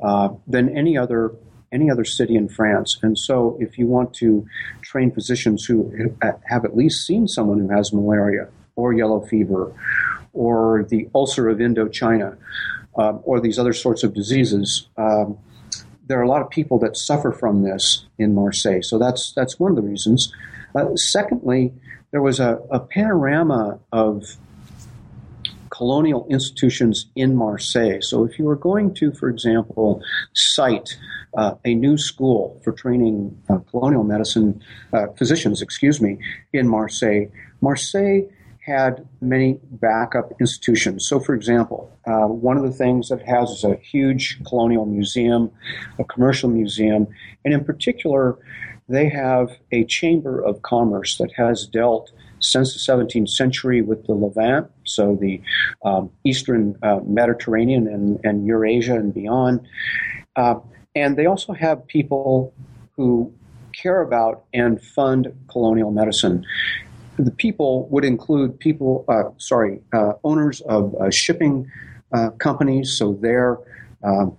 uh, than any other any other city in France. And so, if you want to train physicians who have at least seen someone who has malaria or yellow fever or the ulcer of Indochina um, or these other sorts of diseases, um, there are a lot of people that suffer from this in Marseille. So that's that's one of the reasons. Uh, secondly, there was a, a panorama of colonial institutions in Marseille. So if you were going to, for example, cite uh, a new school for training uh, colonial medicine uh, physicians, excuse me, in Marseille, Marseille had many backup institutions. So, for example, uh, one of the things that has is a huge colonial museum, a commercial museum, and in particular, they have a chamber of commerce that has dealt since the 17th century with the Levant, so the um, eastern uh, Mediterranean and, and, Eurasia and beyond. Uh, and they also have people who care about and fund colonial medicine. The people would include people, uh, sorry, uh, owners of uh, shipping uh, companies, so they're um,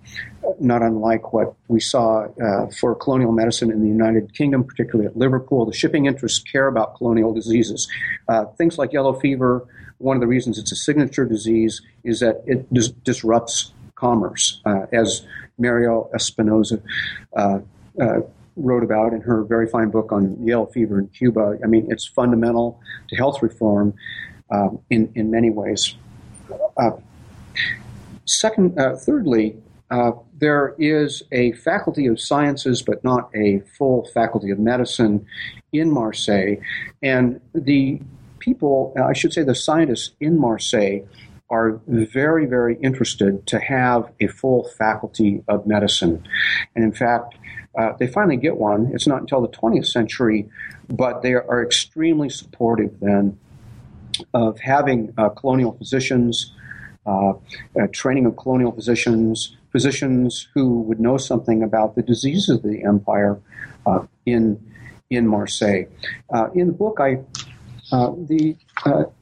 not unlike what we saw uh, for colonial medicine in the United Kingdom, particularly at Liverpool. The shipping interests care about colonial diseases. Uh, things like yellow fever, one of the reasons it's a signature disease is that it dis- disrupts commerce. As Mariola Espinosa uh, wrote about in her very fine book on yellow fever in Cuba, I mean, it's fundamental to health reform um, in, in many ways. Uh, second, thirdly, uh, there is a faculty of sciences, but not a full faculty of medicine in Marseille. And the people, uh, I should say, the scientists in Marseille are very, very interested to have a full faculty of medicine. And in fact, uh, they finally get one. It's not until the 20th century, but they are extremely supportive then of having uh, colonial physicians, uh, uh, training of colonial physicians, physicians who would know something about the diseases of the empire uh, in in Marseille. Uh, in the book, I the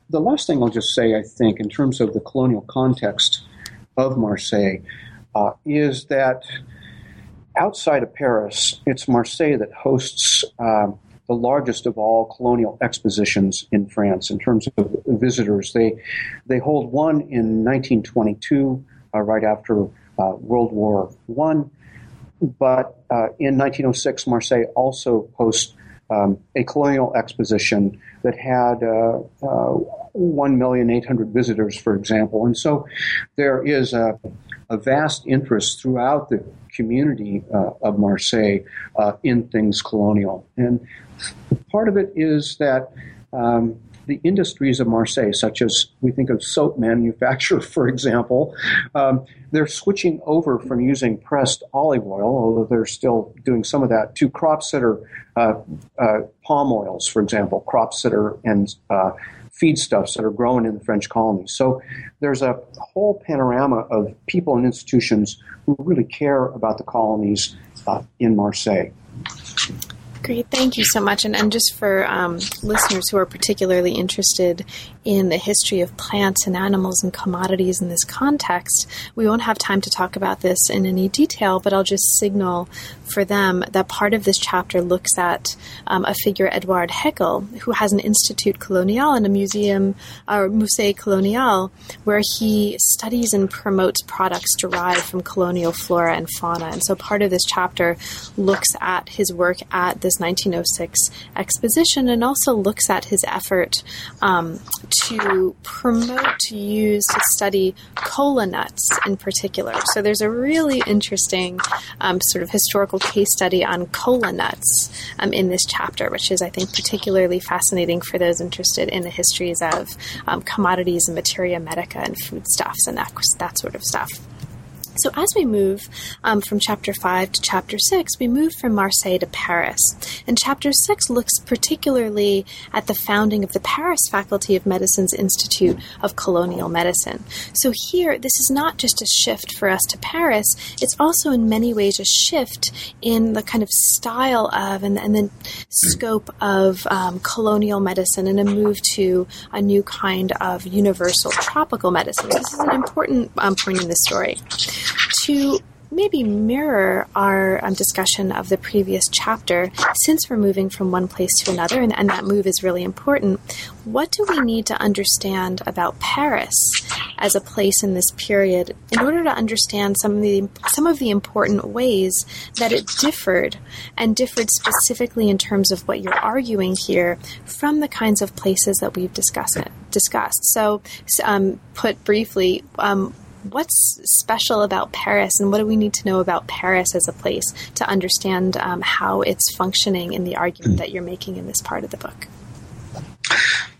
the last thing I'll just say, I think, in terms of the colonial context of Marseille, is that outside of Paris, it's Marseille that hosts. Um, the largest of all colonial expositions in France in terms of visitors. They they hold one in 1922, uh, right after uh, World War One. But uh, in 1906, Marseille also hosts um, a colonial exposition that had uh, uh, 1,800,000 visitors, for example. And so there is a, a vast interest throughout the community uh, of Marseille uh, in things colonial. And part of it is that um, the industries of Marseille, such as we think of soap manufacture, <laughs> for example, um, they're switching over from using pressed olive oil, although they're still doing some of that, to crops that are uh, uh, palm oils, for example, crops that are and uh, feedstuffs that are grown in the French colonies. So there's a whole panorama of people and institutions who really care about the colonies uh, in Marseille. Great, thank you so much. And, and just for um, listeners who are particularly interested in the history of plants and animals and commodities in this context, we won't have time to talk about this in any detail, but I'll just signal for them that part of this chapter looks at um, a figure, Edouard Heckel, who has an Institut Colonial and a museum, or Musée Colonial, where he studies and promotes products derived from colonial flora and fauna. And so part of this chapter looks at his work at this 1906 exposition and also looks at his effort um, to promote, to use, to study cola nuts in particular. So there's a really interesting um, sort of historical case study on cola nuts um, in this chapter, which is, I think, particularly fascinating for those interested in the histories of um, commodities and materia medica and foodstuffs and that, that sort of stuff. So, as we move um, from chapter 5 to chapter 6, we move from Marseille to Paris. And chapter 6 looks particularly at the founding of the Paris Faculty of Medicine's Institute of Colonial Medicine. So, here, this is not just a shift for us to Paris, it's also in many ways a shift in the kind of style of and, and the scope of um, colonial medicine and a move to a new kind of universal tropical medicine. This is an important um, point in the story to maybe mirror our um, discussion of the previous chapter, since we're moving from one place to another, and, and that move is really important, what do we need to understand about Paris as a place in this period in order to understand some of the some of the important ways that it differed and differed specifically in terms of what you're arguing here from the kinds of places that we've discussed discussed. So, um, put briefly. Um, what's special about Paris, and what do we need to know about Paris as a place to understand um, how it's functioning in the argument that you're making in this part of the book?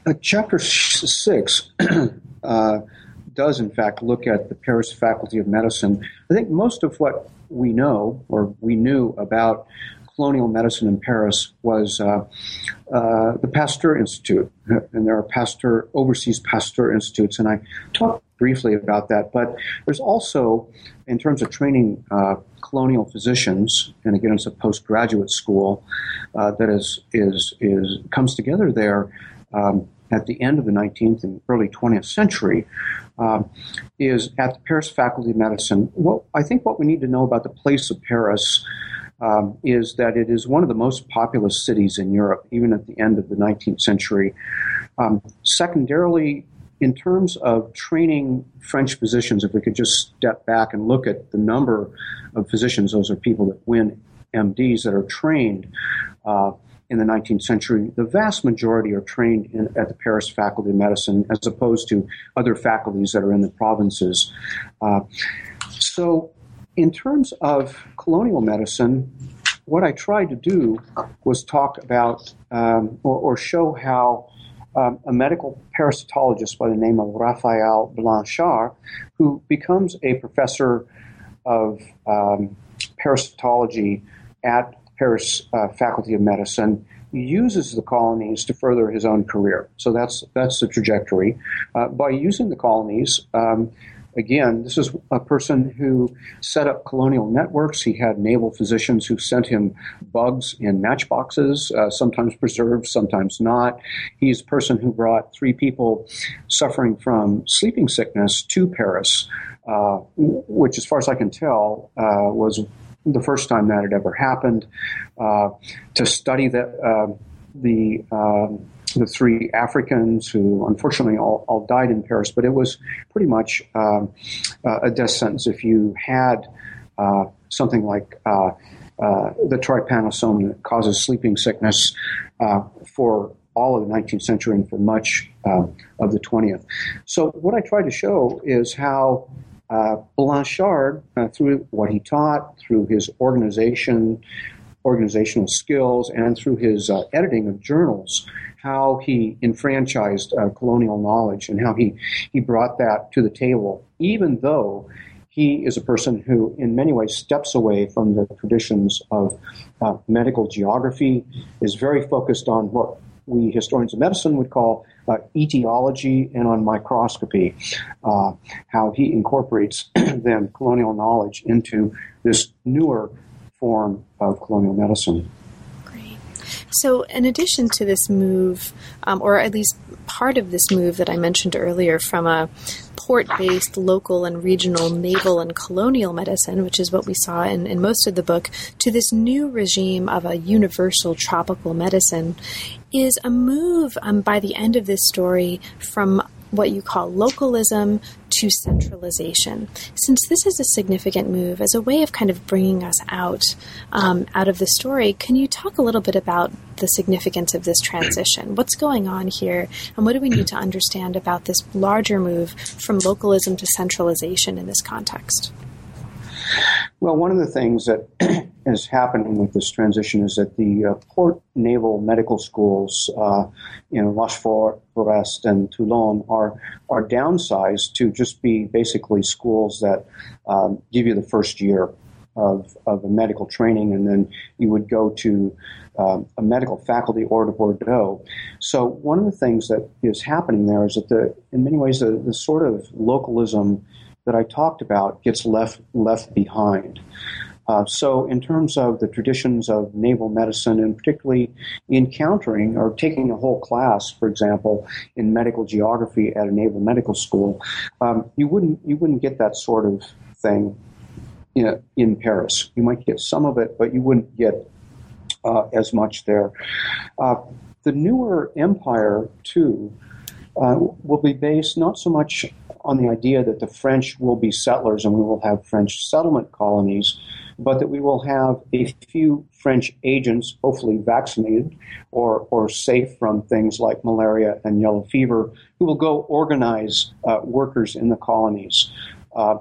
Uh, chapter six <clears throat> uh, does, in fact, look at the Paris Faculty of Medicine. I think most of what we know or we knew about colonial medicine in Paris was uh, uh, the Pasteur Institute, and there are Pasteur overseas Pasteur institutes, and I talked briefly about that. But there's also, in terms of training uh, colonial physicians, and again, it's a postgraduate school uh, that is is is comes together there. Um, at the end of the 19th and early 20th century, um, is at the Paris Faculty of Medicine. What I think what we need to know about the place of Paris um, is that it is one of the most populous cities in Europe, even at the end of the 19th century. Um, secondarily, in terms of training French physicians, if we could just step back and look at the number of physicians, those are people that win MDs that are trained uh, in the 19th century, the vast majority are trained in, at the Paris Faculty of Medicine as opposed to other faculties that are in the provinces. Uh, so, in terms of colonial medicine, what I tried to do was talk about um, or, or, show how um, a medical parasitologist by the name of Raphael Blanchard, who becomes a professor of um, parasitology at Paris uh, Faculty of Medicine, uses the colonies to further his own career. So that's that's the trajectory. Uh, by using the colonies, um, again, this is a person who set up colonial networks. He had naval physicians who sent him bugs in matchboxes, uh, sometimes preserved, sometimes not. He's a person who brought three people suffering from sleeping sickness to Paris, uh, which, as far as I can tell, uh, was the first time that had ever happened. Uh, to study that uh, the um, the three Africans who unfortunately all, all died in Paris, but it was pretty much um, uh, a death sentence if you had uh, something like uh, uh, the trypanosome that causes sleeping sickness uh, for all of the 19th century and for much um, of the 20th. So, what I try to show is how uh, Blanchard, through what he taught, through his organization, organizational skills, and through his editing of journals, how he enfranchised uh, colonial knowledge and how he, he brought that to the table, even though he is a person who, in many ways, steps away from the traditions of uh, medical geography, is very focused on what we historians of medicine would call uh, etiology and on microscopy, uh, how he incorporates <clears throat> then colonial knowledge into this newer form of colonial medicine. Great. So, in addition to this move, um, or at least part of this move that I mentioned earlier from a port based local and regional naval and colonial medicine, which is what we saw in, in most of the book, to this new regime of a universal tropical medicine, is a move um, by the end of this story from what you call localism to centralization. Since this is a significant move, as a way of kind of bringing us out um, out of the story, can you talk a little bit about the significance of this transition? What's going on here, and what do we need to understand about this larger move from localism to centralization in this context? Well, one of the things that <clears throat> is happening with this transition is that the uh, port naval medical schools uh, in Rochefort, Brest, and Toulon are are downsized to just be basically schools that um, give you the first year of, of a medical training, and then you would go to um, a medical faculty or to Bordeaux. So one of the things that is happening there is that the, in many ways, the, the sort of localism that I talked about gets left left behind. Uh, so, in terms of the traditions of naval medicine, and particularly encountering or taking a whole class, for example, in medical geography at a naval medical school, um, you wouldn't you wouldn't get that sort of thing in, in Paris. You might get some of it, but you wouldn't get uh, as much there. Uh, the newer empire, too, uh, will be based not so much on the idea that the French will be settlers and we will have French settlement colonies, but that we will have a few French agents, hopefully vaccinated or, or safe from things like malaria and yellow fever, who will go organize uh, workers in the colonies. Uh,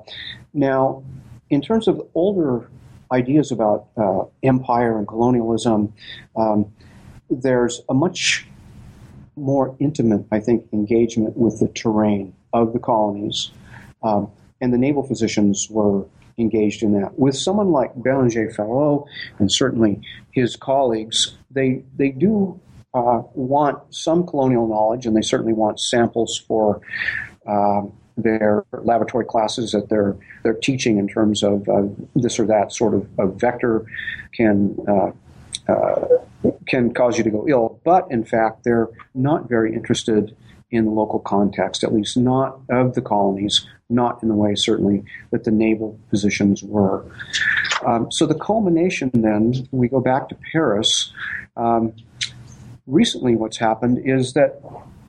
now, in terms of older ideas about uh, empire and colonialism, um, there's a much more intimate, I think, engagement with the terrain of the colonies. Um, and the naval physicians were engaged in that. With someone like Bérenger Féraud and certainly his colleagues, they, they do uh, want some colonial knowledge and they certainly want samples for. Um, their laboratory classes that they're they're teaching in terms of uh, this or that sort of, of vector can uh, uh, can cause you to go ill. But in fact, they're not very interested in the local context, at least not of the colonies, not in the way certainly that the naval physicians were. Um, so the culmination then, we go back to Paris. Um, recently, what's happened is that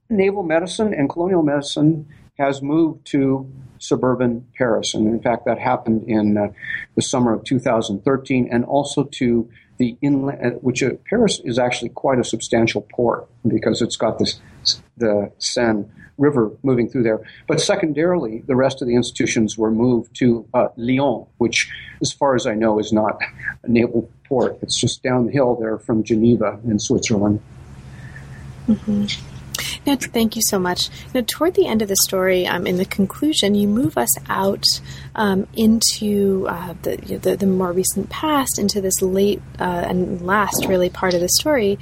naval medicine and colonial medicine has moved to suburban Paris. And in fact, that happened in uh, the summer of 2013 and also to the inland, uh, which uh, Paris is actually quite a substantial port because it's got this the Seine River moving through there. But secondarily, the rest of the institutions were moved to uh, Lyon, which, as far as I know, is not a naval port. It's just downhill there from Geneva in Switzerland. Mm-hmm. Now, thank you so much. Now, toward the end of the story, um, in the conclusion, you move us out um, into uh, the, the, the more recent past, into this late uh, and last really part of the story.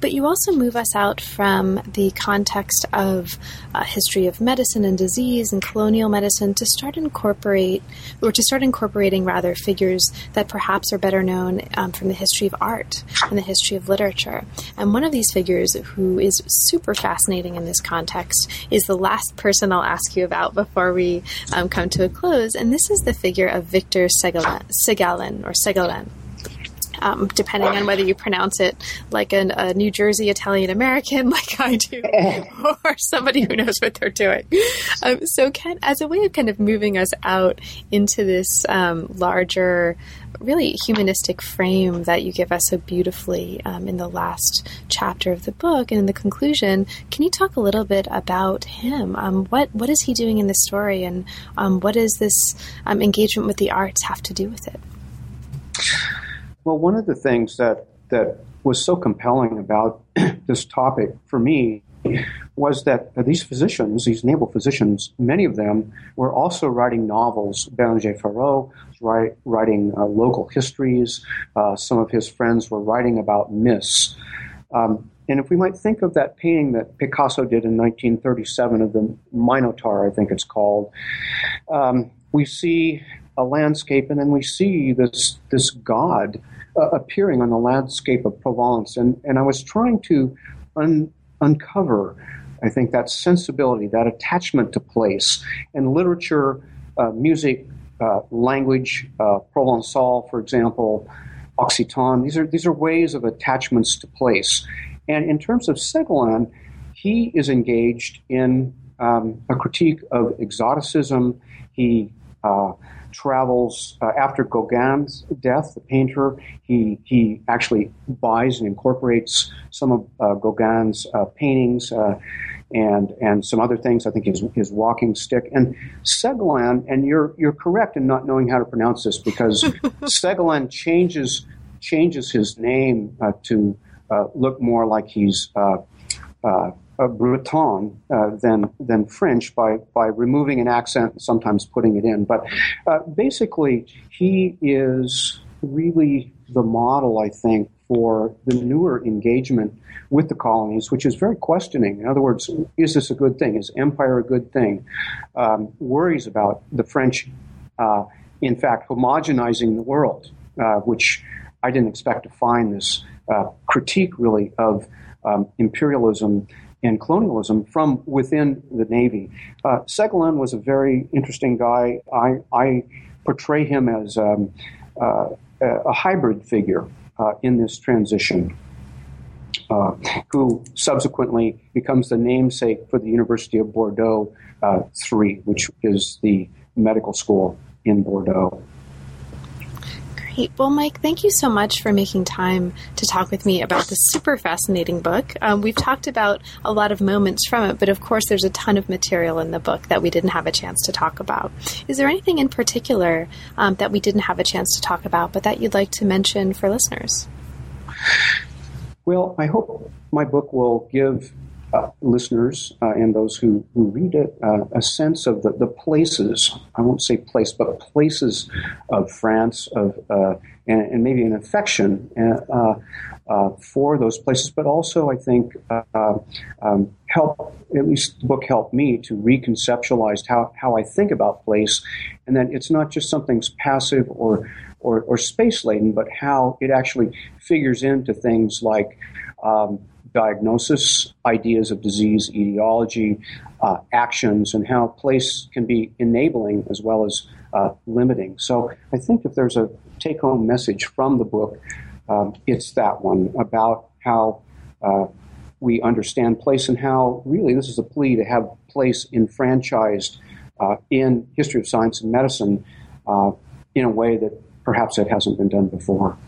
But you also move us out from the context of uh, history of medicine and disease and colonial medicine to start incorporate, or to start incorporating rather figures that perhaps are better known um, from the history of art and the history of literature. And one of these figures who is super fascinating in this context is the last person I'll ask you about before we um, come to a close, and this is the figure of Victor Segalen, or Segalen. Um, depending on whether you pronounce it like an, a New Jersey Italian American, <laughs> like I do, <laughs> or somebody who knows what they're doing. Um, so, Ken, as a way of kind of moving us out into this um, larger really humanistic frame that you give us so beautifully um, in the last chapter of the book and in the conclusion. Can you talk a little bit about him? Um, what what is he doing in the story, and um, what does this um, engagement with the arts have to do with it? Well, one of the things that that was so compelling about <clears throat> this topic for me was that these physicians, these naval physicians, many of them were also writing novels. Bérenger Féraud was writing uh, local histories. Uh, some of his friends were writing about myths. Um, and if we might think of that painting that Picasso did in 1937 of the Minotaur, I think it's called, um, we see a landscape and then we see this, this god uh, appearing on the landscape of Provence. And, and I was trying to un- uncover, I think, that sensibility, that attachment to place. And literature, uh, music, uh, language, uh, Provençal, for example, Occitan, these are, these are ways of attachments to place. And in terms of Segalen, he is engaged in um, a critique of exoticism. He uh, travels uh, after Gauguin's death, the painter. He he actually buys and incorporates some of uh, Gauguin's uh, paintings uh, and and some other things. I think his his walking stick and Segalen. And you're you're correct in not knowing how to pronounce this because <laughs> Segalen changes changes his name uh, to uh, look more like he's uh, Breton uh, than than French by by removing an accent and sometimes putting it in. But uh, basically, he is really the model, I think, for the newer engagement with the colonies, which is very questioning. In other words, is this a good thing? Is empire a good thing? Um, worries about the French, uh, in fact, homogenizing the world, uh, which I didn't expect to find this uh, critique really of um, imperialism and colonialism from within the Navy. Uh, was a very interesting guy. I, I portray him as um, uh, a hybrid figure uh, in this transition. Uh, who subsequently becomes the namesake for the University of Bordeaux uh, 3, which is the medical school in Bordeaux. Great. Well, Mike, thank you so much for making time to talk with me about this super fascinating book. Um, we've talked about a lot of moments from it, but of course, there's a ton of material in the book that we didn't have a chance to talk about. Is there anything in particular um, that we didn't have a chance to talk about, but that you'd like to mention for listeners? Well, I hope my book will give uh, listeners uh, and those who, who read it uh, a sense of the, the places, I won't say place, but places of France, of uh, and, and, maybe an affection uh, uh, for those places, but also I think um, help, at least the book helped me to reconceptualize how, how I think about place, and that it's not just something's passive or, or, or space laden, but how it actually figures into things like um, diagnosis, ideas of disease etiology, uh, actions, and how place can be enabling as well as uh, limiting. So I think if there's a take home message from the book, um, it's that one about how uh, we understand place and how really this is a plea to have place enfranchised uh, in history of science and medicine uh, in a way that perhaps it hasn't been done before.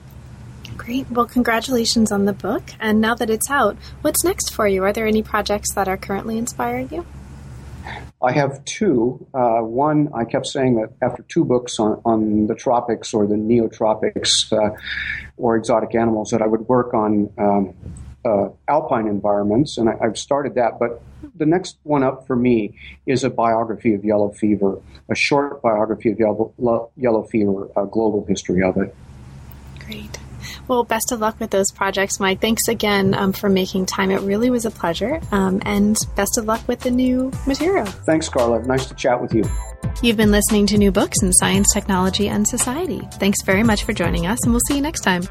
Great. Well, congratulations on the book. And now that it's out, what's next for you? Are there any projects that are currently inspiring you? I have two. Uh, one, I kept saying that after two books on, on the tropics or the neotropics uh, or exotic animals, that I would work on um, uh, alpine environments, and I, have started that. But the next one up for me is a biography of yellow fever, a short biography of yellow, yellow fever, a global history of it. Great. Well, best of luck with those projects, Mike. Thanks again um, for making time. It really was a pleasure. Um, and best of luck with the new material. Thanks, Carla. Nice to chat with you. You've been listening to New Books in Science, Technology, and Society. Thanks very much for joining us, and we'll see you next time.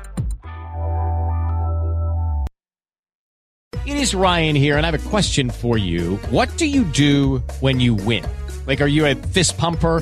It is Ryan here, and I have a question for you. What do you do when you win? Like, are you a fist pumper?